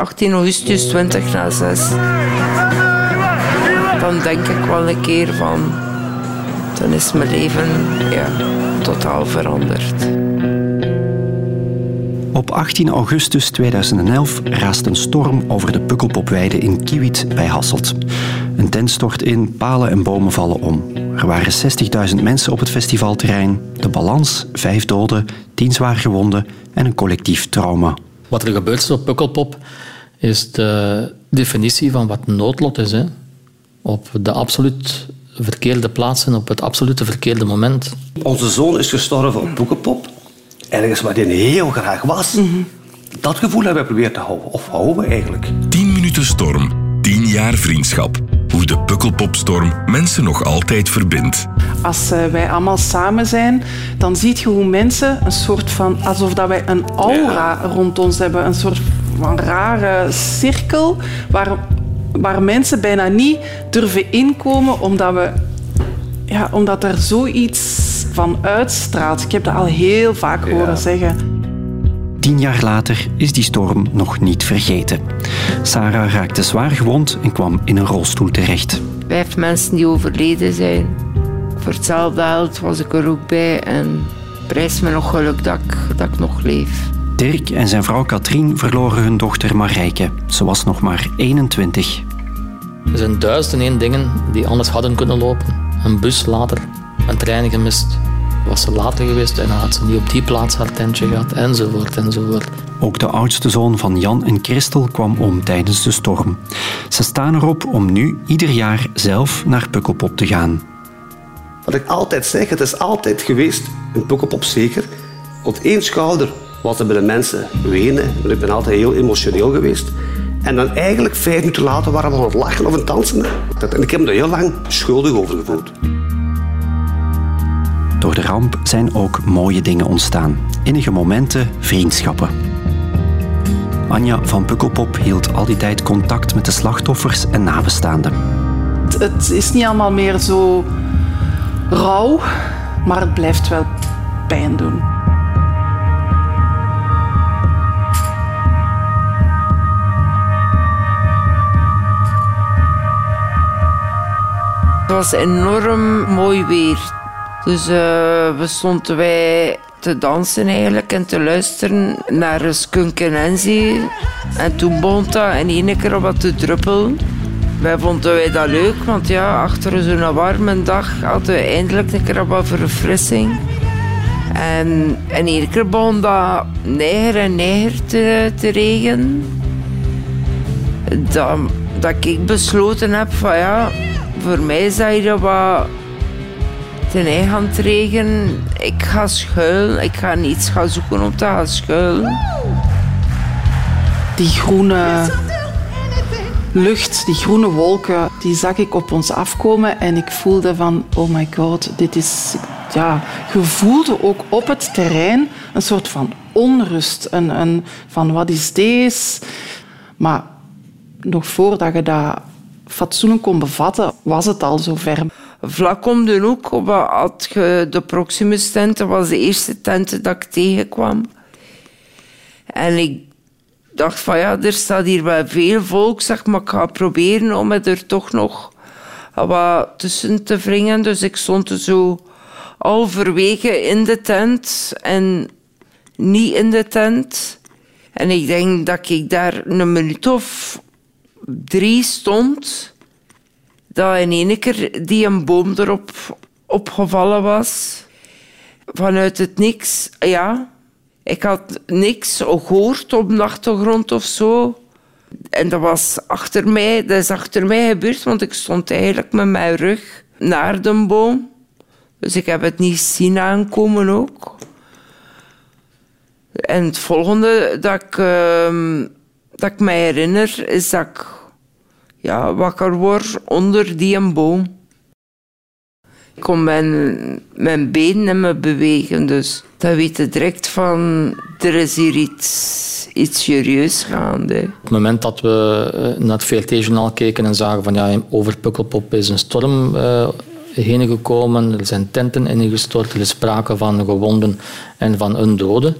18 augustus 20 na 6. Dan denk ik wel een keer van... Dan is mijn leven ja, totaal veranderd. Op 18 augustus 2011 raast een storm over de Pukkelpopweide in Kiewit bij Hasselt. Een tent stort in, palen en bomen vallen om. Er waren 60.000 mensen op het festivalterrein. De balans, vijf doden, tien zwaar gewonden en een collectief trauma. Wat er gebeurt op Pukkelpop is de definitie van wat noodlot is. Hè. Op de absoluut verkeerde plaatsen, op het absolute verkeerde moment. Onze zoon is gestorven op Pukkelpop ergens waar hij heel graag was. Dat gevoel hebben we geprobeerd te houden. Of houden we eigenlijk. 10 minuten storm, 10 jaar vriendschap. Hoe de Pukkelpopstorm mensen nog altijd verbindt. Als eh, wij allemaal samen zijn, dan zie je hoe mensen een soort van... Alsof dat wij een aura rond ons hebben. Een soort van rare cirkel waar, waar mensen bijna niet durven inkomen omdat, we, ja, omdat er zoiets van uitstraalt. Ik heb dat al heel vaak horen zeggen. Tien jaar later is die storm nog niet vergeten. Sarah raakte zwaar gewond en kwam in een rolstoel terecht. Vijf mensen die overleden zijn. Voor hetzelfde geld was ik er ook bij en prijs me nog geluk dat ik, dat ik nog leef. Dirk en zijn vrouw Katrien verloren hun dochter Marijke. Ze was nog maar 21. Er zijn duizend en één dingen die anders hadden kunnen lopen. Een bus later, een trein gemist. Was ze later geweest en dan had ze niet op die plaats haar tentje gehad, enzovoort, enzovoort. Ook de oudste zoon van Jan en Christel kwam om tijdens de storm. Ze staan erop om nu ieder jaar zelf naar Pukkelpop te gaan. Wat ik altijd zeg, het is altijd geweest, een Pukkelpop zeker. Op één schouder er bij de mensen wenen. Ik ben altijd heel emotioneel geweest. En dan eigenlijk vijf minuten later waren we aan het lachen of aan het dansen. En ik heb me er heel lang schuldig over gevoeld. Door de ramp zijn ook mooie dingen ontstaan. Innige momenten, vriendschappen. Anja van Pukkelpop hield al die tijd contact met de slachtoffers en nabestaanden. Het is niet allemaal meer zo rauw, maar het blijft wel pijn doen. Was enorm mooi weer. Dus uh, we stonden wij te dansen eigenlijk en te luisteren naar Skunk en Enzi. En toen begon dat in één keer wat te druppelen. Wij vonden wij dat leuk, want ja, achter zo'n warme dag hadden we eindelijk een keer wat verfrissing. En in één keer begon dat neger en neger te, te regenen. Dat, dat ik besloten heb van ja, voor mij zei dat wat ten eigen regen. Ik ga schuilen. Ik ga niets gaan zoeken om te gaan schuilen. Die groene lucht, die groene wolken, die zag ik op ons afkomen en ik voelde van, oh my god, dit is... Ja, je voelde ook op het terrein een soort van onrust. Een, een, van, wat is deze? Maar nog voordat je dat fatsoenlijk kon bevatten, was het al zover. Vlak om de hoek had je de Proximus tent. Dat was de eerste tent dat ik tegenkwam. En ik dacht van ja, er staat hier wel veel volk, zeg, maar ik ga proberen om het er toch nog wat tussen te wringen. Dus ik stond er zo halverwege in de tent en niet in de tent. En ik denk dat ik daar een minuut of drie stond dat in één keer die een boom erop opgevallen was. Vanuit het niks, ja. Ik had niks gehoord op de achtergrond of zo. En dat was achter mij, dat is achter mij gebeurd, want ik stond eigenlijk met mijn rug naar de boom. Dus ik heb het niet zien aankomen ook. En het volgende dat ik, uh, dat ik mij herinner, is dat ik ja, wakker word onder die boom. Ik kon mijn, benen niet meer bewegen, dus dan weet direct van er is hier iets, iets serieus gaande. Op het moment dat we eh, naar het VRT-journaal keken en zagen van ja, over Pukkelpop is een storm uh, heen gekomen, er zijn tenten ingestort, er is sprake van gewonden en van een dode.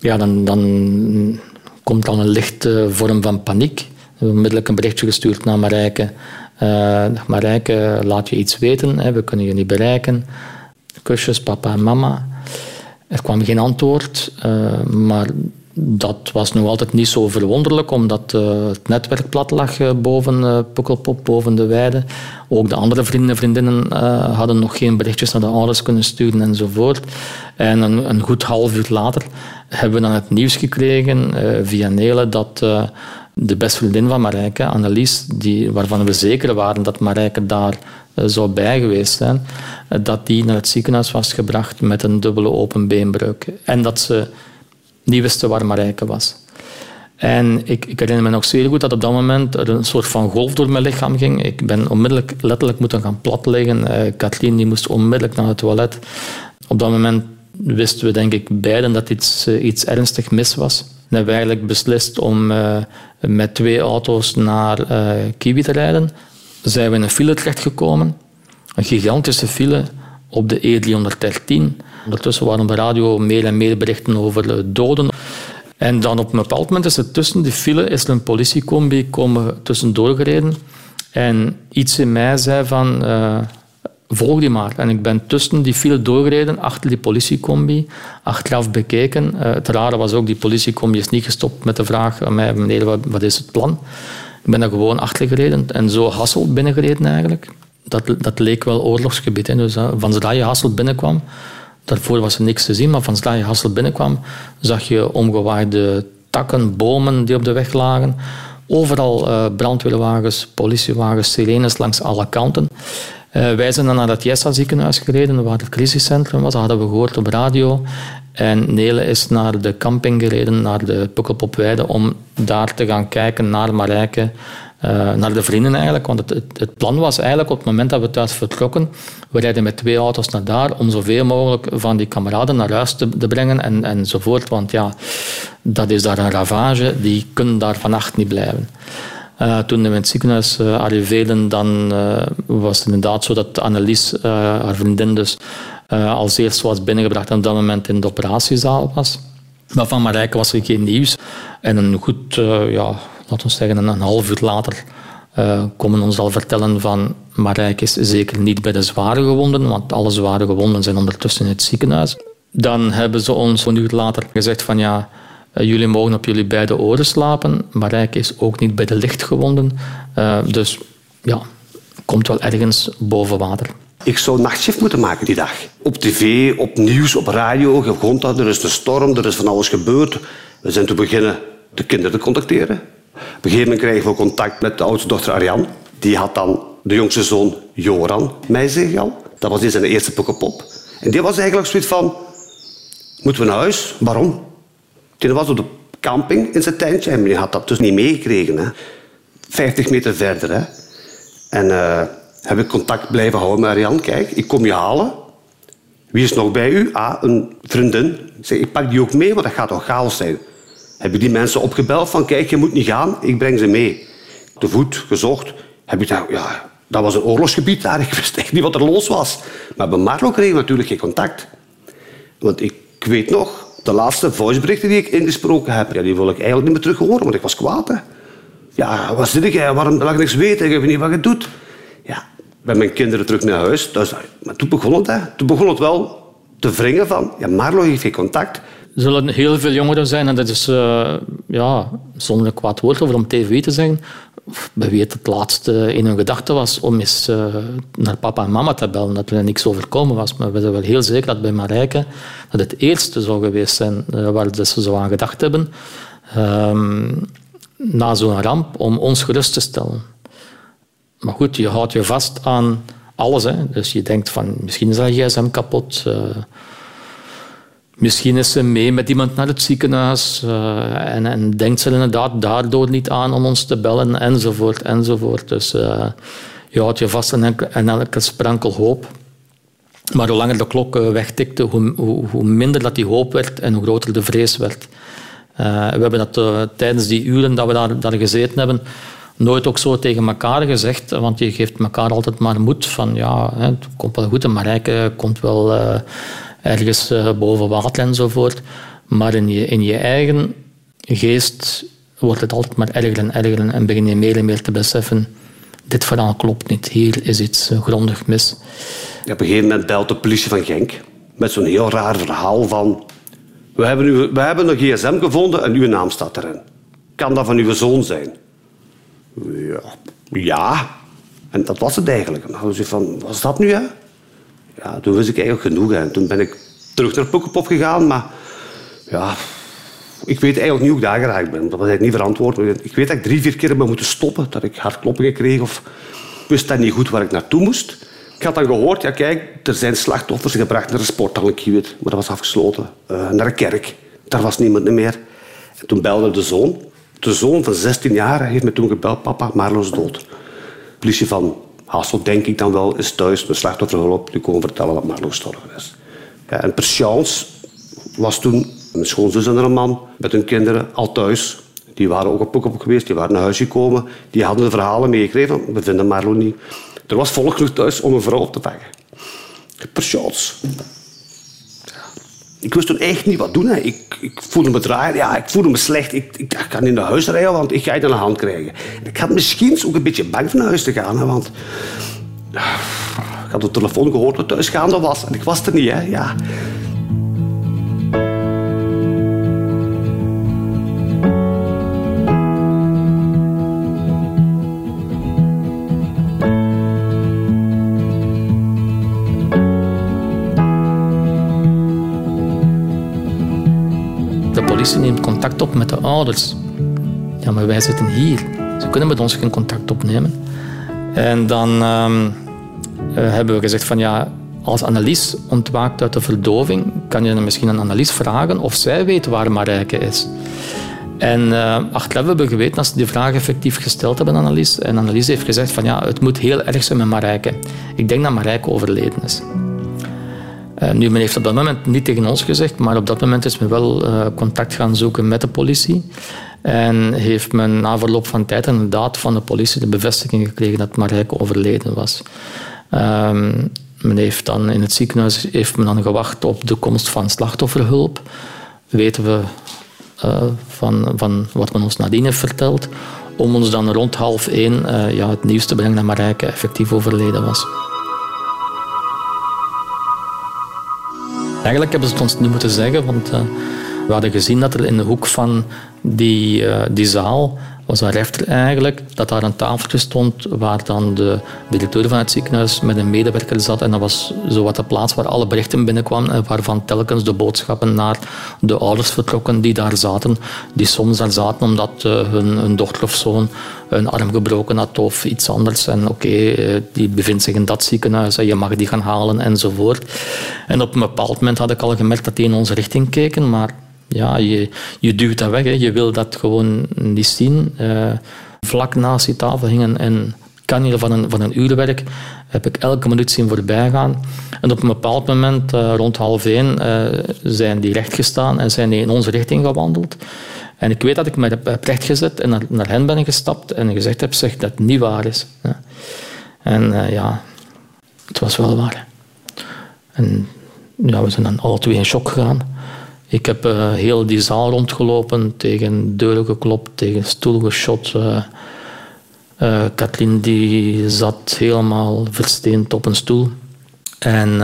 Ja, dan, dan komt dan een lichte vorm van paniek. We hebben onmiddellijk een berichtje gestuurd naar Marijke. Uh, Marijke, laat je iets weten, hè, we kunnen je niet bereiken. Kusjes, papa en mama. Er kwam geen antwoord, uh, maar dat was nog altijd niet zo verwonderlijk, omdat uh, het netwerk plat lag uh, boven uh, Pukkelpop, boven de weide. Ook de andere vrienden en vriendinnen hadden nog geen berichtjes naar de ouders kunnen sturen enzovoort. En een, een goed half uur later hebben we dan het nieuws gekregen via Nele dat de beste vriendin van Marijke, Annelies, die, waarvan we zeker waren dat Marijke daar zou bij geweest zijn, dat die naar het ziekenhuis was gebracht met een dubbele open beenbreuk. En dat ze niet wisten waar Marijke was. En ik, ik, herinner me nog zeer goed dat op dat moment er een soort van golf door mijn lichaam ging. Ik ben onmiddellijk letterlijk moeten gaan platleggen. Uh, Kathleen die moest onmiddellijk naar het toilet. Op dat moment wisten we denk ik beiden dat iets, uh, iets ernstig mis was. We hebben eigenlijk beslist om uh, met twee auto's naar Kiwi te rijden. Zijn we in een file terechtgekomen. Een gigantische file op de E313. Ondertussen waren op de radio meer en meer berichten over doden. En dan op een bepaald moment is er tussen die file is er een politiecombi komen tussendoor gereden. En iets in mij zei van, uh, volg die maar. En ik ben tussen die file doorgereden, achter die politiecombi, achteraf bekeken. Uh, het rare was ook, die politiecombi is niet gestopt met de vraag aan mij, meneer, wat, wat is het plan? Ik ben daar gewoon achter gereden en zo Hassel binnengereden eigenlijk. Dat, dat leek wel oorlogsgebied. Hè. Dus, van zodra je Hassel binnenkwam, Daarvoor was er niks te zien, maar van zodra je Hassel binnenkwam, zag je omgewaaide takken, bomen die op de weg lagen. Overal uh, brandweerwagens, politiewagens, sirenes langs alle kanten. Uh, wij zijn dan naar het Jessa ziekenhuis gereden, waar het crisiscentrum was. Dat hadden we gehoord op radio. En Nele is naar de camping gereden, naar de Pukkelpopweide, om daar te gaan kijken naar Marijke, uh, naar de vrienden eigenlijk. Want het, het, plan was eigenlijk op het moment dat we thuis vertrokken, we rijden met twee auto's naar daar om zoveel mogelijk van die kameraden naar huis te, brengen en, enzovoort. Want ja, dat is daar een ravage, die kunnen daar vannacht niet blijven. Uh, toen we in het ziekenhuis uh, arriveerden, dan was het inderdaad zo dat Annelies, haar vriendin dus, als eerste was binnengebracht en op dat moment in de operatiezaal was. Maar van Marijke was er geen nieuws. En een goed, ja, laten we zeggen, een, half uur later uh, komen ons al vertellen van Marijke is zeker niet bij de zware gewonden, want alle zware gewonden zijn ondertussen in het ziekenhuis. Dan hebben ze ons een uur later gezegd van ja, uh, jullie mogen op jullie beide oren slapen. Marijke is ook niet bij de lichtgewonden. Uh, dus ja, komt wel ergens boven water. Ik zou nachtshift moeten maken die dag. Op tv, op nieuws, op radio. Je dat er is een storm, er is van alles gebeurd. We zijn te beginnen de kinderen te contacteren. Op een gegeven moment krijgen we contact met de oudste dochter Ariane. Die had dan de jongste zoon Joran mij zeggen al. Dat was in zijn eerste pukkelpop. En die was eigenlijk zoiets van... Moeten we naar huis? Waarom? Die was op de camping in zijn tentje. En meneer had dat dus niet meegekregen. Hè. 50 meter verder. Hè. En uh, heb ik contact blijven houden met Ariane. Kijk, ik kom je halen. Wie is nog bij u? Ah, een vriendin. Ik zeg, ik pak die ook mee, want dat gaat toch chaos zijn. Heb je die mensen opgebeld van kijk, je moet niet gaan, ik breng ze mee. De voet gezocht. Heb je dat, ja, dat was een oorlogsgebied daar. Ik wist echt niet wat er los was. Maar bij Marlo kreeg ik natuurlijk geen contact. Want ik weet nog, de laatste voiceberichten die ik ingesproken heb, ja, die wil ik eigenlijk niet meer terug horen, want ik was kwaad. Hè. Ja, wat zit jij? Waarom laat ik niks weten? Ik weet niet wat je doet. Ja, met mijn kinderen terug naar huis. Dus, maar toen begon het. Toen begon het wel te wringen van, ja, Marlo heeft geen contact. Zullen heel veel jongeren zijn, en dat is uh, ja, zonder een kwaad woord over om tv te zeggen, bij wie het laatste in hun gedachte was om eens uh, naar papa en mama te bellen, dat er niks overkomen was. Maar we zijn wel heel zeker dat bij Marijke dat het eerste zou geweest zijn uh, waar ze zo aan gedacht hebben, um, na zo'n ramp, om ons gerust te stellen. Maar goed, je houdt je vast aan alles. Hè. Dus je denkt van, misschien is dat gsm kapot... Misschien is ze mee met iemand naar het ziekenhuis uh, en, en, denkt ze inderdaad daardoor niet aan om ons te bellen, enzovoort, enzovoort. Dus uh, je houdt je vast aan elke, elke sprankel hoop. Maar hoe langer de klok uh, wegtikte, hoe, hoe, minder dat die hoop werd en hoe groter de vrees werd. we hebben dat tijdens die uren dat we daar, daar gezeten hebben, nooit ook zo tegen elkaar gezegd, want je geeft elkaar altijd maar moed van ja, het komt wel goed en Marijke komt wel ergens uh, boven water enzovoort. Maar in je, in je eigen geest wordt het altijd maar erger en erger en begin je meer en meer te beseffen dit verhaal klopt niet, hier is iets grondig mis. op een gegeven moment belt de politie van Genk met zo'n heel raar verhaal van we hebben, u, we hebben een gsm gevonden en uw naam staat erin. Kan dat van uw zoon zijn? Ja. ja. En dat was het eigenlijk. Dan ze van, was dat nu, hè? Ja, toen wist ik eigenlijk genoeg. En toen ben ik terug naar Pukkelpop gegaan, maar ja, ik weet eigenlijk niet hoe ik daar geraakt ben. Dat was eigenlijk niet verantwoord. Ik weet dat ik drie, vier keer heb moeten stoppen, dat ik hartkloppingen kreeg of wist dan niet goed waar ik naartoe moest. Ik had dan gehoord, ja kijk, er zijn slachtoffers gebracht naar een sporthal maar dat was afgesloten. Uh, naar een kerk, daar was niemand meer. En toen belde de zoon. De zoon van 16 jaar heeft me toen gebeld, papa, Marlo dood. Politie van Hassel, denk ik dan wel, is thuis met slachtofferhulp. Die komen vertellen dat Marlo gestorven is. Ja, en per chance was toen mijn schoonzus en een man met hun kinderen al thuis. Die waren ook op op geweest, die waren naar huis gekomen. Die hadden de verhalen meegekregen. We vinden Marlo niet. Er was volk genoeg thuis om een vrouw op te vangen. Per chance. Ik wist toen echt niet wat doen. Hè. Ik, ik voelde me draaien. Ja, ik voelde me slecht. Ik, ik, ik kan niet naar huis rijden, want ik ga in de hand krijgen. ik had misschien ook een beetje bang van naar huis te gaan. Hè, want ik had de telefoon gehoord dat thuis gaande was. En ik was er niet. Hè. Ja. Met de ouders. Ja, maar wij zitten hier. Ze kunnen met ons geen contact opnemen. En dan ehm, eh, hebben we gezegd van ja, als Annelies ontwaakt uit de verdoving, kan je dan misschien aan Annelies vragen of zij weet waar Marijke is. En uh, achteraf hebben we geweten dat ze die vraag effectief gesteld hebben aan Annelies. En Annelies heeft gezegd van ja, het moet heel erg zijn met Marijke. Ik denk dat Marijke overleden is. Uh, nu, men heeft op dat moment niet tegen ons gezegd, maar op dat moment is men wel uh, contact gaan zoeken met de politie. En heeft men na verloop van tijd inderdaad van de politie de bevestiging gekregen dat Marijke overleden was. Uh, men heeft dan in het ziekenhuis heeft men dan gewacht op de komst van slachtofferhulp. Weten we uh, van, van wat men ons nadien heeft verteld. Om ons dan rond half één ja, het nieuws te brengen dat Marijke effectief overleden was. Eigenlijk hebben ze het ons niet moeten zeggen, want uh, we hadden gezien dat er in de hoek van die, uh, die zaal was een refter eigenlijk, dat daar een tafeltje stond waar dan de directeur van het ziekenhuis met een medewerker zat. En dat was zo wat de plaats waar alle berichten binnenkwamen en waarvan telkens de boodschappen naar de ouders vertrokken die daar zaten. Die soms daar zaten omdat uh, hun, dochter of zoon een arm gebroken had of iets anders. En oké, uh, die bevindt zich in dat ziekenhuis en je mag die gaan halen enzovoort. En op een bepaald moment had ik al gemerkt dat die in onze richting keken, maar ja, je, duwt dat weg. Hè. Je wil dat gewoon niet zien. Uh, vlak naast die tafel hingen een kanjer van een, van een uurwerk. Heb ik elke minuut zien voorbij gaan. En op een bepaald moment, uh, rond half één, uh, zijn die rechtgestaan en zijn die in onze richting gewandeld. En ik weet dat ik me heb rechtgezet en naar, hen ben gestapt en gezegd heb zeg, dat het niet waar is. En ja, het was wel waar. En ja, we zijn dan alle twee in shock gegaan. Ik heb uh, heel die zaal rondgelopen, tegen deuren geklopt, tegen stoel geschot. Uh, Katrien die zat helemaal versteend op een stoel. En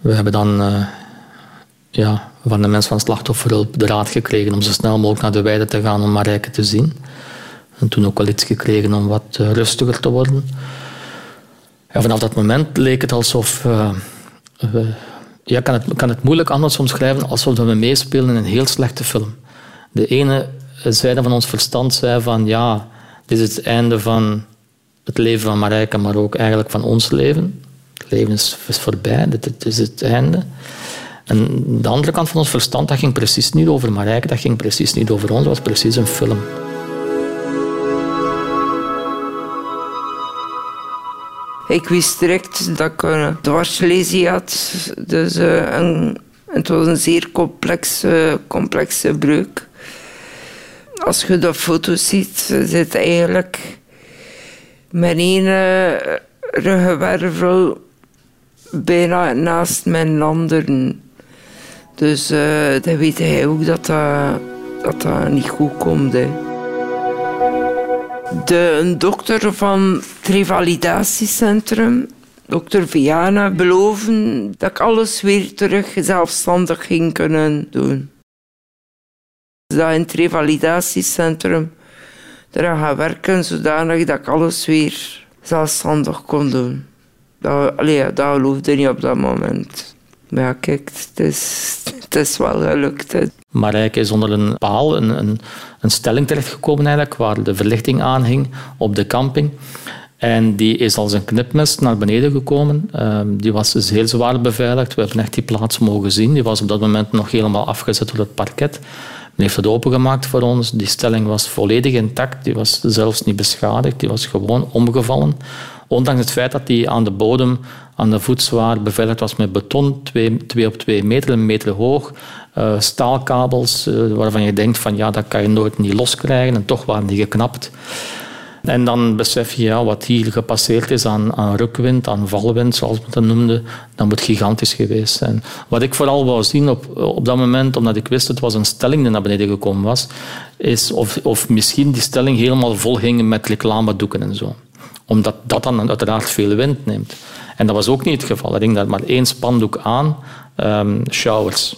we hebben dan ja, van de mensen van slachtofferhulp de raad gekregen om zo snel mogelijk naar de weide te gaan om Marijke te zien. En toen ook wel iets gekregen om wat rustiger te worden. En vanaf dat moment leek het alsof ja, kan, het, kan het moeilijk anders omschrijven alsof we meespelen in een heel slechte film. De ene zijde van ons verstand zei van ja, dit is het einde van het leven van Marijke, maar ook eigenlijk van ons leven. Het leven is, is voorbij, dit, is het einde. En de andere kant van ons verstand, dat ging precies niet over Marijke, dat ging precies niet over ons, dat was precies een film. Ik wist direct dat ik een dwarslesie had. Dus uh, een, het was een zeer complexe, complexe breuk. Als je de foto ziet, zit eigenlijk mijn ene ruggenwervel bijna naast mijn anderen. Dus uh, dan weet hij ook dat dat dat niet goed komt. De dokter van het revalidatiecentrum, dokter Viana, beloven dat ik alles weer terug zelfstandig ging kunnen doen. Dat in het revalidatiecentrum daar gaan werken zodanig dat ik alles weer zelfstandig kon doen. Dat, allee, dat geloofde niet op dat moment. Ja, kijk, het is, het is wel gelukt. Marijke is onder een paal, een, een, een stelling terechtgekomen eigenlijk, waar de verlichting aanhing op de camping. En die is als een knipmes naar beneden gekomen. Ehm, die was dus heel zwaar beveiligd. We hebben echt die plaats mogen zien. Die was op dat moment nog helemaal afgezet door het parket. Men heeft het opengemaakt voor ons. Die stelling was volledig intact. Die was zelfs niet beschadigd. Die was gewoon omgevallen. Ondanks het feit dat die aan de bodem, aan de voetzwaar beveiligd was met beton, twee, op twee meter, een meter hoog, uh, staalkabels uh, waarvan je denkt van ja, dat kan je nooit niet loskrijgen en toch waren die geknapt. En dan besef je ja, wat hier gepasseerd is aan, aan rukwind, aan valwind, zoals we het noemden, dat moet gigantisch geweest zijn. Wat ik vooral wou zien op, op dat moment, omdat ik wist het was een stelling die naar beneden gekomen was, is of, of misschien die stelling helemaal vol ging met reclamedoeken en zo omdat dat dan uiteraard veel wind neemt. En dat was ook niet het geval. Er ging daar maar één spandoek aan, um, showers.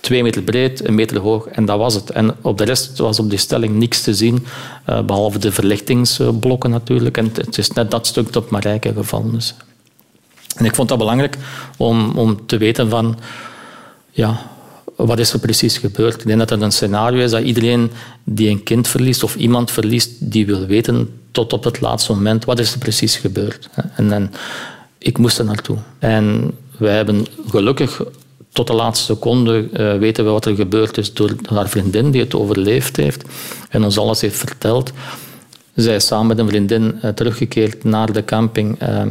Twee meter breed, een meter hoog, en dat was het. En op de rest was op die stelling niks te zien, uh, behalve de verlichtingsblokken natuurlijk. En het is net dat stuk op Marijke gevallen is. En ik vond dat belangrijk om, om te weten van... Ja, wat is er precies gebeurd? Ik denk dat het een scenario is dat iedereen die een kind verliest of iemand verliest, die wil weten tot op het laatste moment wat is er precies gebeurd. En, en ik moest er naartoe. En wij hebben gelukkig tot de laatste seconde uh, weten we wat er gebeurd is door haar vriendin die het overleefd heeft en ons alles heeft verteld. Zij is samen met een vriendin uh, teruggekeerd naar de camping, uh,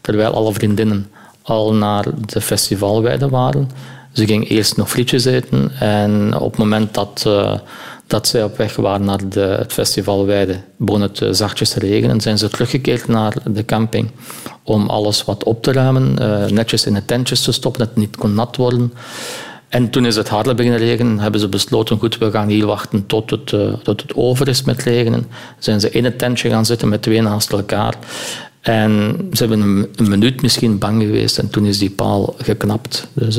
terwijl alle vriendinnen al naar de festivalweide waren. Ze ging eerst nog frietjes eten en op het moment dat, uh, dat zij op weg waren naar het festival Weide, begon het uh, zachtjes te regenen, zijn ze teruggekeerd naar de camping om alles wat op te ruimen, uh, netjes in de tentjes te stoppen, dat het niet kon nat worden. En toen is het harder beginnen regenen, hebben ze besloten, goed, we gaan hier wachten tot het, tot het over is met regenen. Zijn ze in het tentje gaan zitten met twee naast elkaar. En ze hebben een, een minuut misschien bang geweest en toen is die paal geknapt. Dus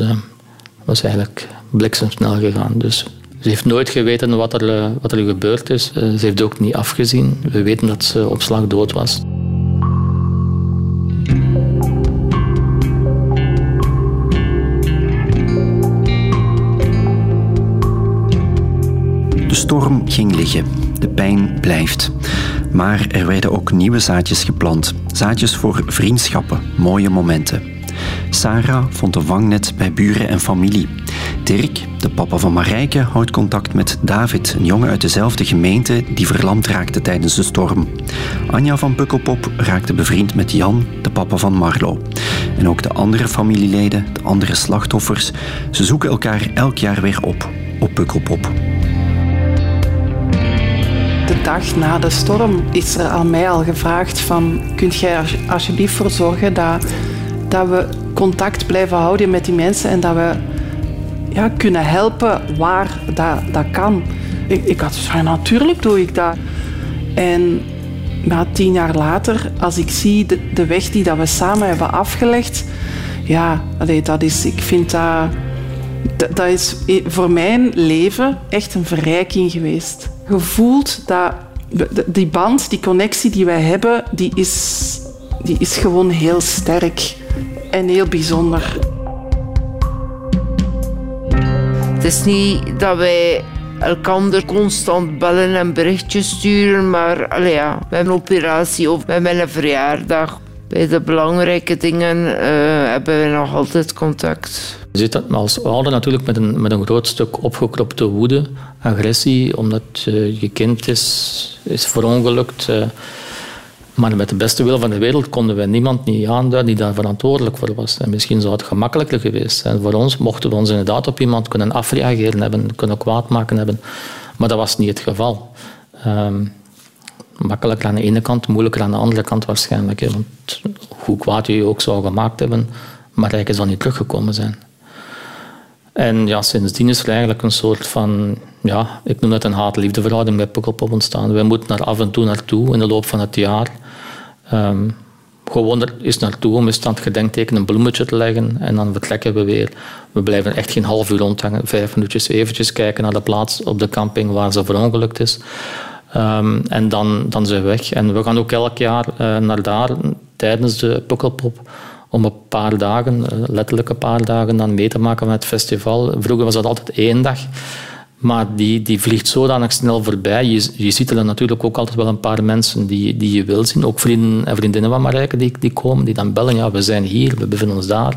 was eigenlijk bliksemsnel gegaan. Dus ze heeft nooit geweten wat er, eh, wat er gebeurd is. Eh, ze heeft ook niet afgezien. We weten dat ze op slag dood was. De storm ging liggen. De pijn blijft. Maar er werden ook nieuwe zaadjes geplant. Zaadjes voor vriendschappen, mooie momenten. Sarah vond een vangnet bij buren en familie. Dirk, de papa van Marijke, houdt contact met David, een jongen uit dezelfde gemeente die verlamd raakte tijdens de storm. Anja van Pukkelpop raakte bevriend met Jan, de papa van Marlo. En ook de andere familieleden, de andere slachtoffers, ze zoeken elkaar elk jaar weer op, op Pukkelpop. De dag na de storm is er aan mij al gevraagd van... kunt jij alsjeblieft voor zorgen dat dat we contact blijven houden met die mensen en dat we ja, kunnen helpen waar dat, dat kan. Ik, ik had van, natuurlijk doe ik dat. En na tien jaar later, als ik zie de, de weg die dat we samen hebben afgelegd, ja, dat is, ik vind dat, dat, is voor mijn leven echt een verrijking geweest. Je voelt dat die band, die connectie die wij hebben, die is, die is gewoon heel sterk en heel bijzonder. Het is niet dat wij elkaar constant bellen en berichtjes sturen, maar allee, ja, we hebben een operatie of we hebben een verjaardag. Bij de belangrijke dingen uh, hebben we nog altijd contact. Je zit als ouder natuurlijk met een, met een groot stuk opgekropte woede, agressie, omdat uh, je kind is, is verongelukt. Uh, maar met de beste wil van de wereld konden we niemand niet aanduiden die daar verantwoordelijk voor was. En misschien zou het gemakkelijker geweest zijn voor ons, mochten we ons inderdaad op iemand kunnen afreageren hebben, kunnen kwaad maken hebben. Maar dat was niet het geval. Um, makkelijker aan de ene kant, moeilijker aan de andere kant waarschijnlijk. Want hoe kwaad je ook zou gemaakt hebben, maar eigenlijk zal niet teruggekomen zijn. En ja, sindsdien is er eigenlijk een soort van, ja, ik noem het een haat-liefde verhouding met Pukkelpop ontstaan. Wij moeten er af en toe naartoe in de loop van het jaar. Ehm, gewoon er eens naartoe om eens aan het gedenkteken een bloemetje te leggen en dan vertrekken we weer. We blijven echt geen half uur rondhangen, vijf minuutjes eventjes kijken naar de plaats op de camping waar ze verongelukt is. Ehm, en dan, dan zijn we weg. En we gaan ook elk jaar uh, naar daar tijdens de Pukkelpop om een paar dagen, eh, letterlijk een paar dagen, dan mee te maken met het festival. Vroeger was dat altijd één dag. Maar die, die vliegt zodanig snel voorbij. Je, je ziet er natuurlijk ook altijd wel een paar mensen die, die je wil zien. Ook vrienden en vriendinnen van Marijke die, die komen, die dan bellen. Ja, we zijn hier, we bevinden ons daar.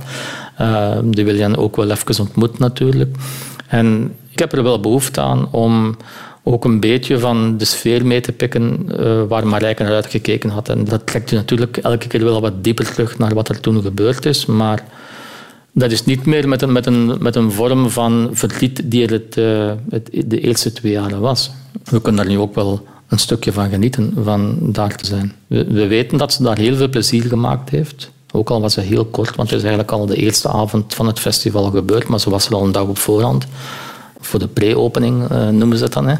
Uh, die wil je dan ook wel even ontmoeten natuurlijk. En ik heb er wel behoefte aan om ook een beetje van de sfeer mee te pikken uh, waar Marijke naar uitgekeken had. En dat trekt je natuurlijk elke keer wel wat dieper terug naar wat er toen gebeurd is. Maar dat is niet meer met een, met een, met een vorm van verdriet die het, uh, het, de eerste twee jaren was. We kunnen daar nu ook wel een stukje van genieten, van daar te zijn. We, we, weten dat ze daar heel veel plezier gemaakt heeft. Ook al was ze heel kort, want het is eigenlijk al de eerste avond van het festival gebeurd, maar ze was er al een dag op voorhand. Voor de pre-opening uh, noemen ze het dan. Hè.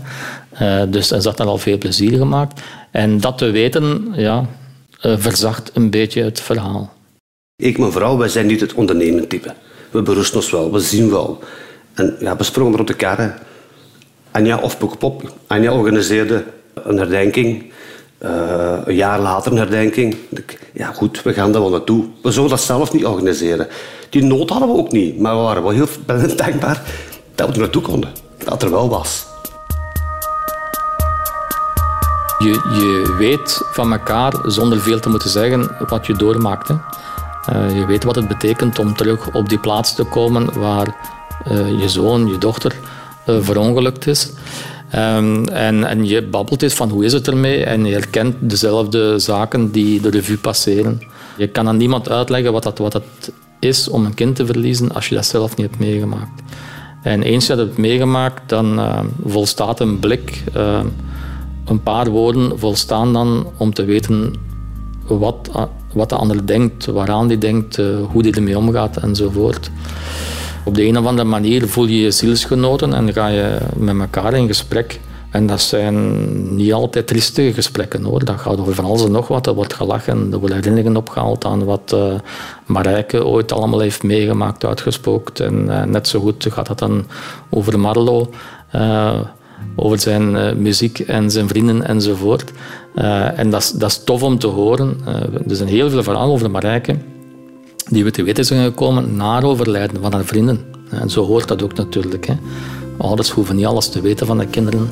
Uh, dus ze had daar al veel plezier gemaakt. En dat te weten, ja, verzacht een beetje het verhaal. Ik, mijn vrouw, wij zijn niet het ondernemend type. We berusten ons wel, we zien wel. En ja, we sprongen rond de karren. Anja of Pukkelpop. Anja organiseerde een herdenking. Uh, een jaar later een herdenking. Ja, goed, we gaan daar wel naartoe. We zullen dat zelf niet organiseren. Die nood hadden we ook niet. Maar we waren wel heel dankbaar dat we er naartoe konden. Dat er wel was. Je, je weet van elkaar, zonder veel te moeten zeggen, wat je doormaakt. Hè. Uh, je weet wat het betekent om terug op die plaats te komen waar uh, je zoon, je dochter uh, verongelukt is. Um, en, en je babbelt eens van hoe is het ermee en je herkent dezelfde zaken die de revue passeren. Je kan aan niemand uitleggen wat dat, wat dat is om een kind te verliezen als je dat zelf niet hebt meegemaakt. En eens je dat hebt meegemaakt, dan volstaat een blik, een paar woorden volstaan dan om te weten wat wat de ander denkt, waaraan die denkt, eh, hoe die ermee omgaat enzovoort. Op de een of andere manier voel je je zielsgenoten en ga je met elkaar in gesprek. En dat zijn niet altijd triestige gesprekken hoor. Dat gaat over van alles en nog wat. Er wordt gelachen, er worden herinneringen opgehaald aan wat uh, Marijke ooit allemaal heeft meegemaakt, uitgespookt. En uh, net zo goed gaat het dan over Marlo. Uh, over zijn uh, muziek en zijn vrienden enzovoort. Uh, en dat, dat is tof om te horen. Uh, er zijn heel veel verhalen over Marijke die we te weten zijn gekomen na overlijden van haar vrienden. En zo hoort dat ook natuurlijk. Hè. Ouders hoeven niet alles te weten van de kinderen.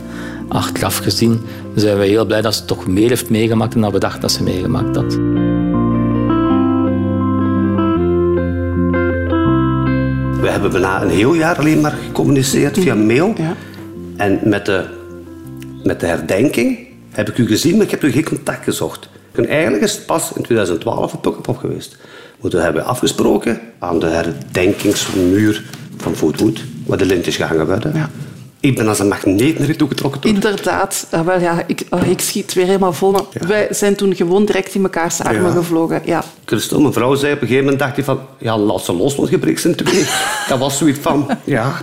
Achteraf gezien zijn we heel blij dat ze toch meer heeft meegemaakt dan we dachten dat ze meegemaakt had. We hebben bijna een heel jaar alleen maar gecommuniceerd via mail. Ja. En met de, met de herdenking heb ik u gezien, maar ik heb u geen contact gezocht. En eigenlijk is het pas in 2012 een geweest. We hebben afgesproken aan de herdenkingsmuur van Foodwood, waar de lintjes gehangen werden. Ja. Ik ben als een magneet naar je toe getrokken. Inderdaad. Ah, wel, ja, ik, oh, ik schiet weer helemaal vol. Wij zijn toen gewoon direct in mekaars armen gevlogen. Ja. Christel, mijn vrouw, zei op een gegeven moment dacht hij van... Ja, laat ze los, want je breekt ze twee. Dat was zoiets van... Ja,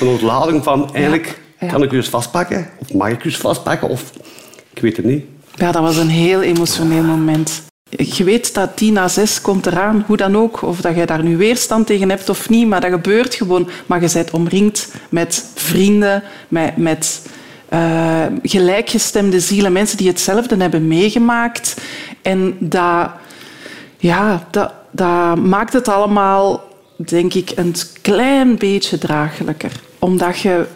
een ontlading van... Eigenlijk kan ik u eens vastpakken? Of mag ik u eens vastpakken? Of ik weet het niet. Ja, dat was een heel emotioneel moment. Je weet dat 10 na 6 komt eraan, hoe dan ook. Of dat je daar nu weerstand tegen hebt of niet, maar dat gebeurt gewoon. Maar je bent omringd met vrienden, met, met uh, gelijkgestemde zielen, mensen die hetzelfde hebben meegemaakt. En dat, ja, dat, dat maakt het allemaal, denk ik, een klein beetje draaglijker. Omdat je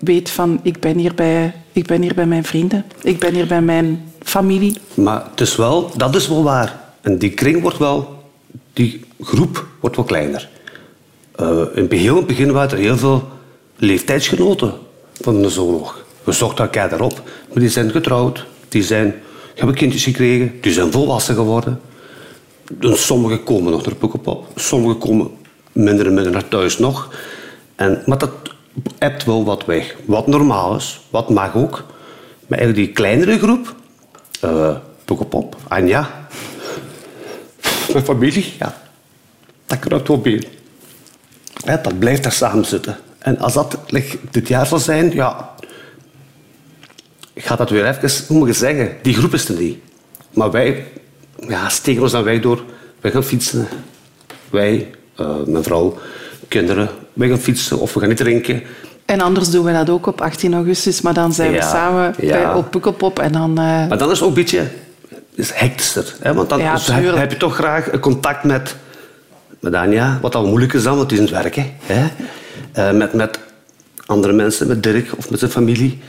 weet van ik ben hier bij, ik ben hier bij mijn vrienden, ik ben hier bij mijn familie. Maar het wel, dat is wel waar. En die kring wordt wel, die groep wordt wel kleiner. Uh, in het heel begin waren er heel veel leeftijdsgenoten van de zooloog. We zochten elkaar daarop, maar die zijn getrouwd, die zijn, hebben kindjes gekregen, die zijn volwassen geworden. En sommigen komen nog naar Pukkelpop, sommigen komen minder en minder naar thuis nog. En, maar dat hebt wel wat weg. Wat normaal is, wat mag ook. Maar eigenlijk die kleinere groep, uh, Pukkelpop, Anja, mijn familie, ja, dat kruipt wel binnen. Hè, dat blijft daar samen zitten. En als dat dit jaar zal zijn, ja, gaat dat weer even, hoe moet zeggen, die groep is er niet. Maar wij ja, steken ons dan weg door. Wij gaan fietsen. Wij, uh, mijn vrouw, kinderen. Wij gaan fietsen of we gaan niet drinken. En anders doen we dat ook op 18 augustus, maar dan zijn we samen bij, op Pukkelpop en dan... Uh... Maar dan is het ook een beetje is hectischer. Hè? Want dan heb je toch graag contact met, met Anja, wat al moeilijk is dan, want het is aan het werken. Hè? Uh, met, met andere mensen, met Dirk of met zijn familie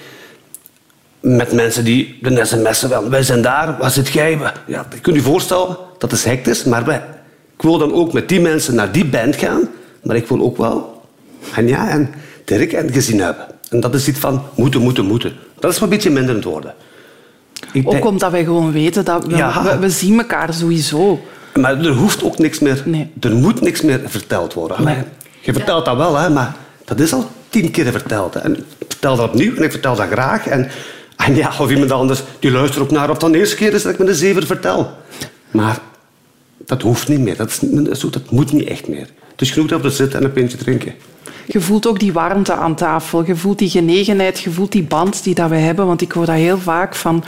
met mensen die de sms'en wel. Wij zijn daar, waar zit jij? Ja, je kunt je voorstellen, dat is hectisch, maar wij, ik wil dan ook met die mensen naar die band gaan, maar ik wil ook wel ja en Dirk en gezien hebben. En dat is iets van moeten, moeten, moeten. Dat is maar een beetje minder het worden. ook omdat wij gewoon weten dat we, ja. we, zien elkaar sowieso. Maar er hoeft ook niks meer, nee. er moet niks meer verteld worden. Nee. Je vertelt dat wel, hè, maar dat is al tien keer verteld. En ik vertel dat opnieuw en ik vertel dat graag. En en ja, of iemand anders, die luistert ook naar of dan de eerste keer is dat ik me de zever vertel. Maar dat hoeft niet meer. Dat, is, dat moet niet echt meer. Is genoeg dat we zitten en een pintje drinken. Je voelt ook die warmte aan tafel. Je voelt die genegenheid, je voelt die band die dat we hebben. Want ik hoor dat heel vaak van...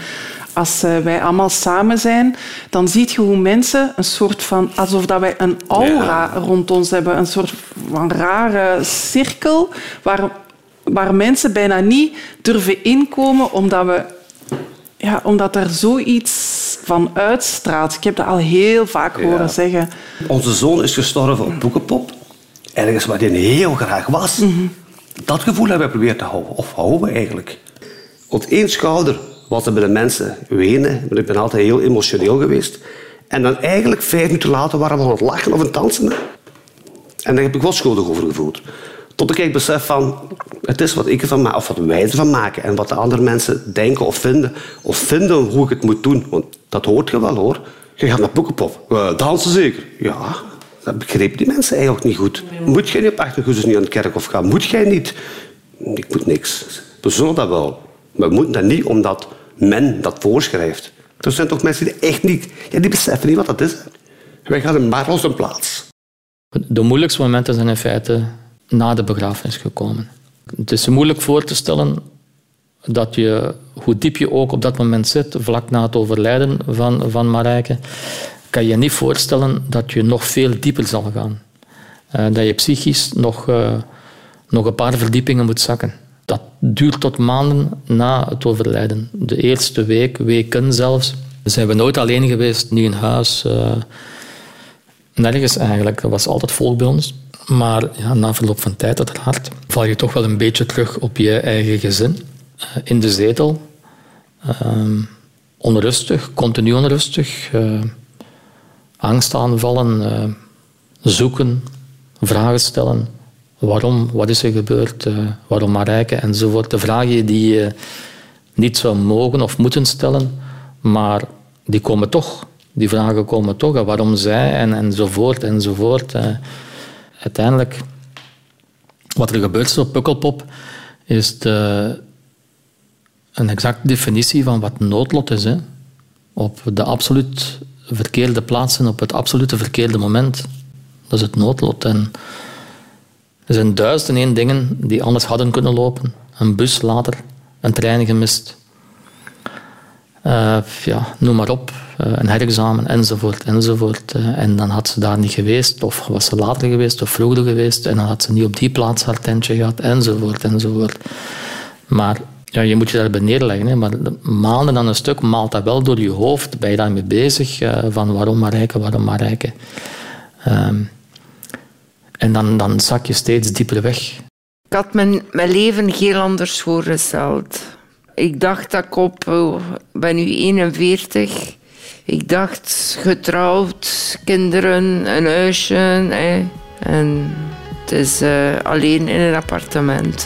Als eh, wij allemaal samen zijn, dan zie je hoe mensen een soort van... Alsof dat wij een aura rond ons hebben. Een soort van rare cirkel waar waar mensen bijna niet durven inkomen omdat, we, ja, omdat er zoiets van uitstraalt. Ik heb dat al heel vaak horen zeggen. Onze zoon is gestorven op Boekenpop. Ergens waar hij heel graag was. Mhm. Dat gevoel hebben we geprobeerd te houden. Of houden we eigenlijk. Op één schouder was er bij de mensen wenen. Ik ben altijd heel emotioneel geweest. En dan eigenlijk vijf minuten later waren we aan het lachen of aan het dansen. En daar heb ik wel schuldig over gevoeld. Tot ik besef van, het is wat ik ervan maak, of wat wij ervan maken. En wat de andere mensen denken of vinden. Of vinden hoe ik het moet doen. Want dat hoort je wel hoor. Je gaat naar Boekenpop. Uh, dansen zeker. Ja, dat begreep die mensen eigenlijk niet goed. Moet jij niet op 8 augustus niet aan het of gaan? Moet jij niet? Ik moet niks. We zullen dat wel. Maar we moeten dat niet omdat men dat voorschrijft. Er zijn toch mensen die echt niet... Ja, die beseffen niet wat dat is. Wij gaan maar op een plaats. De moeilijkste momenten zijn in feite na de begrafenis gekomen. Het is moeilijk voor te stellen dat je, hoe diep je ook op dat moment zit, vlak na het overlijden van, van Marijke, kan je niet voorstellen dat je nog veel dieper zal gaan. Uh, dat je psychisch nog, uh, nog een paar verdiepingen moet zakken. Dat duurt tot maanden na het overlijden. De eerste week, weken zelfs, zijn we nooit alleen geweest, niet in huis. Uh, nergens eigenlijk. Er was altijd volk bij ons. Maar ja, na verloop van tijd, uiteraard, val je toch wel een beetje terug op je eigen gezin. Uh, in de zetel. Uh, onrustig, continu onrustig. Uh, angstaanvallen. Eh, zoeken. Vragen stellen. Waarom? Wat is er gebeurd? waarom Marijke? Enzovoort. De vragen die je niet zou mogen of moeten stellen, maar die komen toch. Die vragen komen toch. waarom zij? En, enzovoort, enzovoort uiteindelijk, wat er gebeurt op Pukkelpop, is de, een exacte definitie van wat noodlot is. Hè. Op de absoluut verkeerde plaatsen, op het absolute verkeerde moment. Dat is het noodlot. En er zijn duizend en één dingen die anders hadden kunnen lopen. Een bus later, een trein gemist. Uh, ja, noem maar op. Eh, een herexamen, enzovoort, enzovoort. Eh, en dan had ze daar niet geweest, of was ze later geweest, of vroeger geweest, en dan had ze niet op die plaats haar tentje gehad, enzovoort, enzovoort. Maar ja, je moet je daarbij neerleggen. Hè. Maar maanden aan een stuk maalt dat wel door je hoofd. Ben je daarmee bezig? Van waarom maar rijken, waarom maar rijken. Ehm, en dan, dan zak je steeds dieper weg. Ik had mijn, mijn leven heel anders voorgesteld. Ik dacht dat ik op... Oh, ben nu 41 ik dacht, getrouwd, kinderen, een huisje. Hè. En het is uh, alleen in een appartement.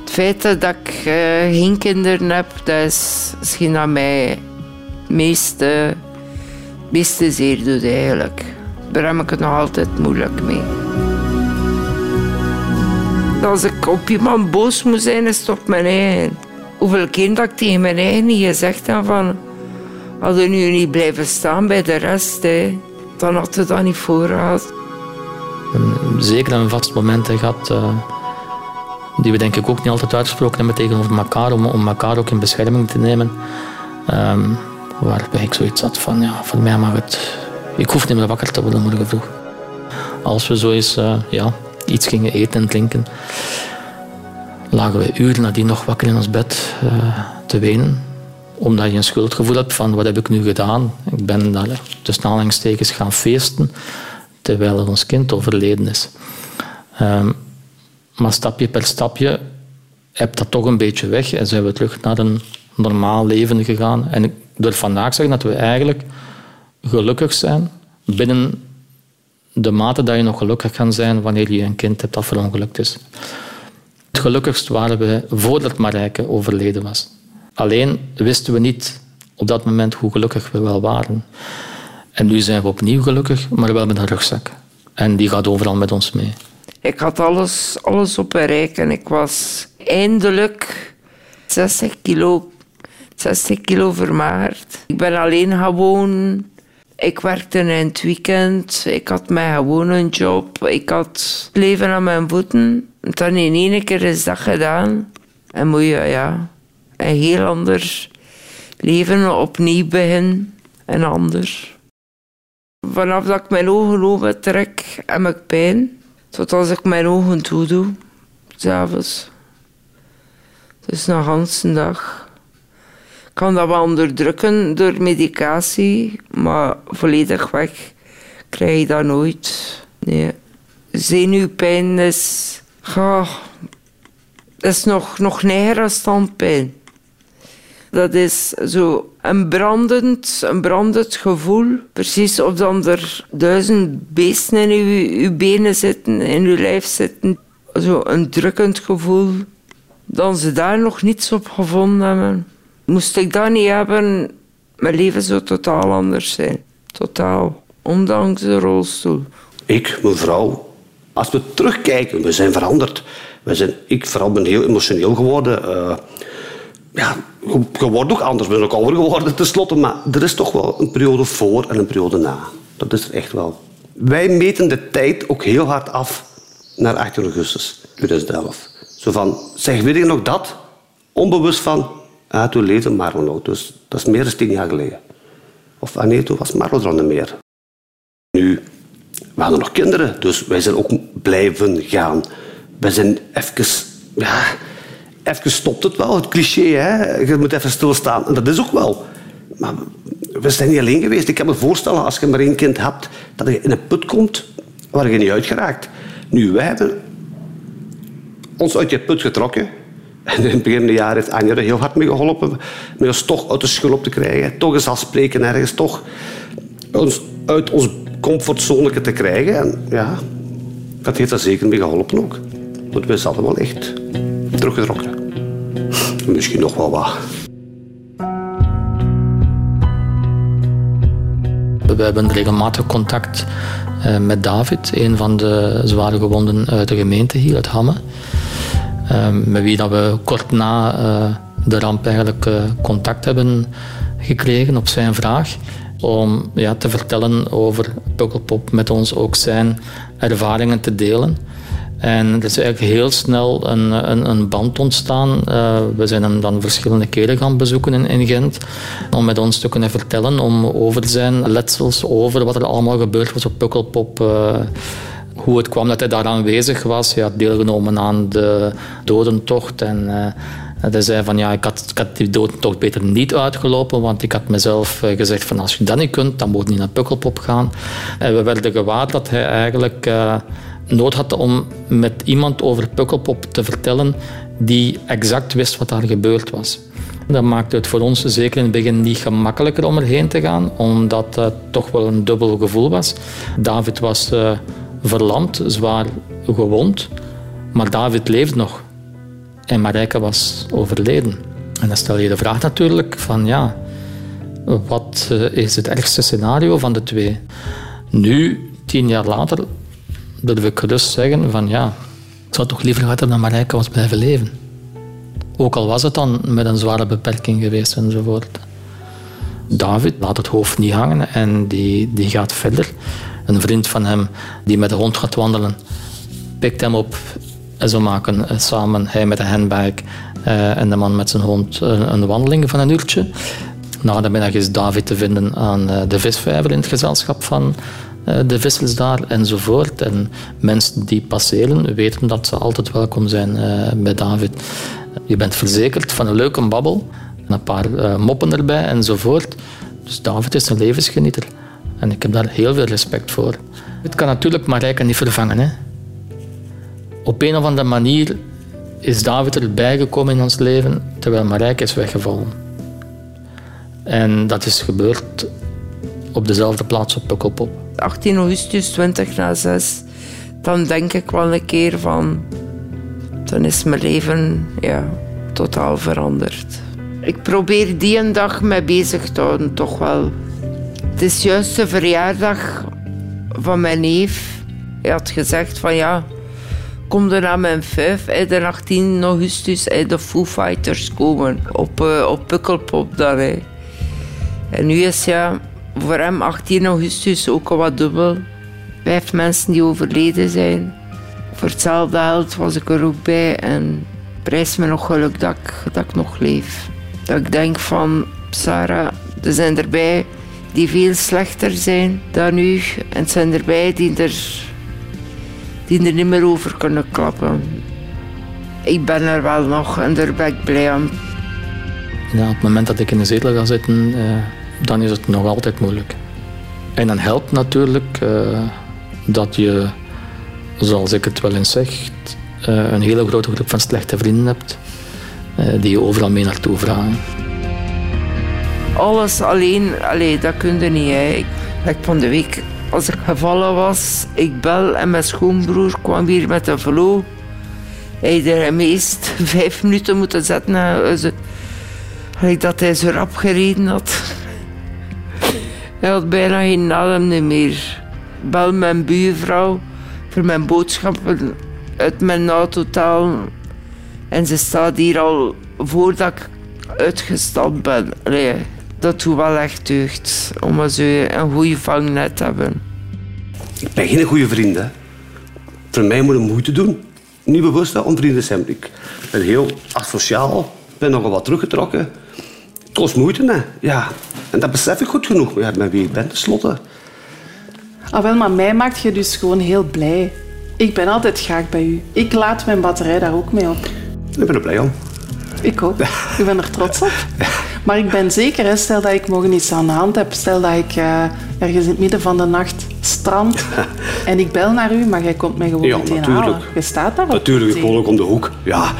Het feit dat ik geen kinderen heb, dat is misschien aan mij het meeste, meeste zeer doet eigenlijk. Daar heb ik het nog altijd moeilijk mee. Als ik op iemand boos moet zijn, is het op mijn eigen. Hoeveel dat ik tegen mijn eigen gezegd heb van Hadden nu niet blijven staan bij de rest, hè, dan had het dat niet voorgehad. zeker een vast momenten gehad uh, die we denk ik ook niet altijd uitgesproken hebben tegenover elkaar, om, om elkaar ook in bescherming te nemen. Um, waarbij ik zoiets had van, ja, voor mij mag het... Ik hoef niet meer wakker te worden morgen vroeg. Als we zo eens uh, ja, iets gingen eten en drinken, lagen we uren nadien nog wakker in ons bed uh, te wenen. Omdat je een schuldgevoel hebt van, wat heb ik nu gedaan? Ik ben daar tussen aanhalingstekens gaan feesten, terwijl ons kind overleden is. Um, maar stapje per stapje heb dat toch een beetje weg en zijn we terug naar een normaal leven gegaan. En ik durf vandaag zeggen dat we eigenlijk gelukkig zijn binnen de mate dat je nog gelukkig kan zijn wanneer je een kind hebt dat verongelukt is. Gelukkigst waren we voordat Marijke overleden was. Alleen wisten we niet op dat moment hoe gelukkig we wel waren. En nu zijn we opnieuw gelukkig, maar wel met een rugzak. En die gaat overal met ons mee. Ik had alles, alles op bereik en ik was eindelijk 60 kilo, 60 kilo vermagerd. Ik ben alleen gewoon. Ik werkte in het weekend. Ik had mij gewoon een job. Ik had leven aan mijn voeten. Dan in één keer is dat gedaan. En moet je ja, een heel ander leven opnieuw beginnen. En anders. Vanaf dat ik mijn ogen open trek, heb ik pijn. Tot als ik mijn ogen toedoe, s'avonds. Dus een hele dag. Ik kan dat wel onderdrukken door medicatie, maar volledig weg krijg je dat nooit. Nee. Zenuwpijn is, oh, is nog, nog neger standpijn. Dat is zo een brandend, een brandend gevoel. Precies of dan er duizend beesten in uw, benen zitten, in uw lijf zitten. Zo een drukkend gevoel. Dat ze daar nog niets op gevonden hebben. Moest ik dat niet hebben, mijn leven zou totaal anders zijn. Totaal. Ondanks de rolstoel. Ik, mijn vrouw, als we terugkijken, we zijn veranderd. We zijn, ik vooral ben heel emotioneel geworden. Uh, ja, je ook anders, ben ook ouder geworden tenslotte, maar er is toch wel een periode voor en een periode na. Dat is er echt wel. Wij meten de tijd ook heel hard af naar 18 augustus 2011. Zo van, zeg, weet je nog dat? Onbewust van, ah, toen leefde Marlo nog, dus dat is meer dan tien jaar geleden. Of ah nee, toen was Marlo er meer. Nu, we hadden nog kinderen, dus wij zijn ook blijven gaan. We zijn even, ja, even stopt het wel, het cliché. Hè? Je moet even stilstaan. En dat is ook wel. Maar we zijn niet alleen geweest. Ik kan me voorstellen, als je maar één kind hebt, dat je in een put komt waar je niet uitgeraakt. Nu, wij hebben ons uit je put getrokken. En in het begin van het jaar heeft Anja er heel hard mee geholpen. Om ons toch uit de schul op te krijgen. Toch eens afspreken ergens. Toch ons uit ons comfortzone te krijgen. En ja, dat heeft er zeker mee geholpen ook. Want we zaten wel echt teruggetrokken. Misschien nog wel wat. We hebben regelmatig contact eh, met David, een van de zware gewonden uit de gemeente hier, uit Hamme. Eh, met wie dat we kort na eh, de ramp eigenlijk contact hebben gekregen op zijn vraag. Om ja, te vertellen over Pukkelpop, met ons ook zijn ervaringen te delen. En er is eigenlijk heel snel een, een, een band ontstaan. Uh, we zijn hem dan verschillende keren gaan bezoeken in, in, Gent. Om met ons te kunnen vertellen om over zijn letsels, over wat er allemaal gebeurd was op Pukkelpop. Uh, hoe het kwam dat hij daar aanwezig was. Hij had deelgenomen aan de dodentocht. En uh, hij zei van ja, ik had, ik had die beter niet uitgelopen. Want ik had mezelf gezegd van als je dat niet kunt, dan moet je niet naar Pukkelpop gaan. En we werden gewaar dat hij eigenlijk nood had om met iemand over Pukkelpop te vertellen die exact wist wat daar gebeurd was. Dat maakte het voor ons zeker in het begin niet gemakkelijker om erheen te gaan, omdat het toch wel een dubbel gevoel was. David was uh, verlamd, zwaar gewond, maar David leeft nog. En Marijke was overleden. En dan stel je de vraag natuurlijk van ja, wat eh, is het ergste scenario van de twee? Nu, tien jaar later, durf ik gerust zeggen van ja, ik zou toch liever gehad hebben dat Marijke was blijven leven. Ook al was het dan met een zware beperking geweest enzovoort. David laat het hoofd niet hangen en die, die gaat verder. Een vriend van hem die met de hond gaat wandelen, pikt hem op zo maken eh, samen, hij met een handbag uh, en de man met zijn hond, een, wandeling van een uurtje. Na de middag is David te vinden aan uh, de visvijver in het gezelschap van de vissels daar enzovoort. En mensen die passeren weten dat ze altijd welkom zijn bij David. Je bent verzekerd van een leuke babbel, een paar moppen erbij enzovoort. Dus David is een levensgenieter. En ik heb daar heel veel respect voor. Het kan natuurlijk Marijke niet vervangen. Hè? Op een of andere manier is David erbij gekomen in ons leven terwijl Marijke is weggevallen. En dat is gebeurd op dezelfde plaats op Pukkelpop. 18 augustus 20 na 6. Dan denk ik wel een keer van... Dan is mijn leven ja, totaal veranderd. Ik probeer die dag mee bezig te houden, toch wel. Het is juist de verjaardag van mijn neef. Hij had gezegd van ja, kom er naar mijn vijf. De 18 augustus de Foo Fighters komen op, uh, op Pukkelpop dan. Hè. En nu is ja voor hem 18 augustus ook al wat dubbel. Vijf mensen die overleden zijn. Voor hetzelfde geld was ik er ook bij en prijs me nog geluk dat ik, dat ik nog leef. Dat ik denk van, Sarah, er zijn erbij die veel slechter zijn dan u. En het zijn erbij die er, die er niet meer over kunnen klappen. Ik ben er wel nog en daar ben ik blij. Ja, op het moment dat ik in de zetel ga zitten, eh, dan is het nog altijd moeilijk. En dan helpt natuurlijk eh, dat je, zoals ik het wel eens zeg, uh, een hele grote groep van slechte vrienden hebt eh, die je overal mee naartoe vragen. Alles alleen, allee, dat kun je niet. Hè. Ik, van de week, als ik gevallen was, ik bel en mijn schoonbroer kwam hier met een vlo. Hij er meest vijf minuten moeten zetten. Uh, dat hij zo rap gereden had. hij had bijna geen adem meer. Bel mijn buurvrouw voor mijn boodschappen uit mijn auto en ze staat hier al voordat ik uitgestapt ben. Dat doet wel echt deugd. Om zo een goede vangnet te hebben. Ik ben geen goede vriend. Hè. Voor mij moet je moeite doen. Niet bewust om vrienden zijn. Ik ben heel asociaal. ben nogal wat teruggetrokken. Het kost moeite, hè. Ja. En dat besef ik goed genoeg. Ja, met wie ik ben, tenslotte. Ah, wel, maar mij maakt je dus gewoon heel blij. Ik ben altijd graag bij u. Ik laat mijn batterij daar ook mee op. Ik ben er blij om. Ik ook. Ik ben er trots op. Maar ik ben zeker, hè, stel dat ik morgen iets aan de hand heb, stel dat ik uh, ergens in het midden van de nacht strand en ik bel naar u, maar jij komt mij gewoon ja, meteen natuurlijk. halen. Je staat daar Natuurlijk, ik woon ook om de hoek. Ja.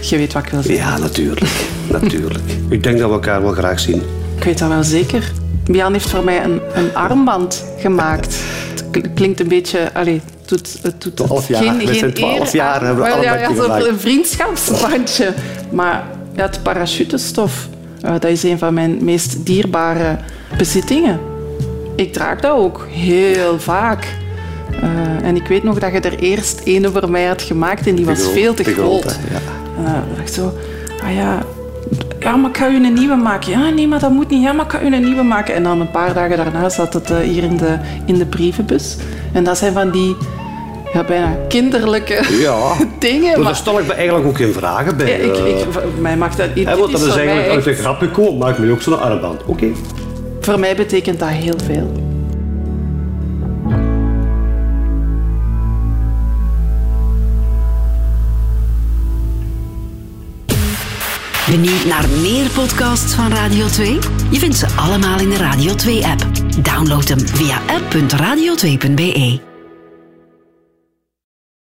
Je weet wat ik wil zeggen. Ja, natuurlijk. natuurlijk. Ik denk dat we elkaar wel graag zien. Ik weet dat wel zeker. Bian heeft voor mij een, een armband gemaakt. Het klinkt een beetje... Allez, doet, het doet 12 jaar. Geen, We zijn 12 jaar hebben we ja, allebei ja, gemaakt. Een vriendschapsbandje. Maar ja, het parachutestof, uh, dat is een van mijn meest dierbare bezittingen. Ik draag dat ook heel vaak. Uh, en ik weet nog dat je er eerst een voor mij had gemaakt en die was groot, veel te groot. ja. En dan dacht ik zo, ah ja, ja, maar ik ga u een nieuwe maken. Ja, nee, maar dat moet niet. Ja, maar ik ga u een nieuwe maken. En dan een paar dagen daarna zat het uh, hier in de, in de brievenbus. En dat zijn van die ja, bijna kinderlijke Ja. dingen. Maar Maar daar stel ik me eigenlijk ook geen vragen bij. ik, Eh, ik, mij maakt dat hè, want is dat is mij eigenlijk uit de grap gekomen. Maak me ook zo'n armband. Oké. Voor mij betekent dat heel veel. Benieuwd naar meer podcasts van Radio 2? Je vindt ze allemaal in de Radio 2-app. Download hem via app.radio2.be.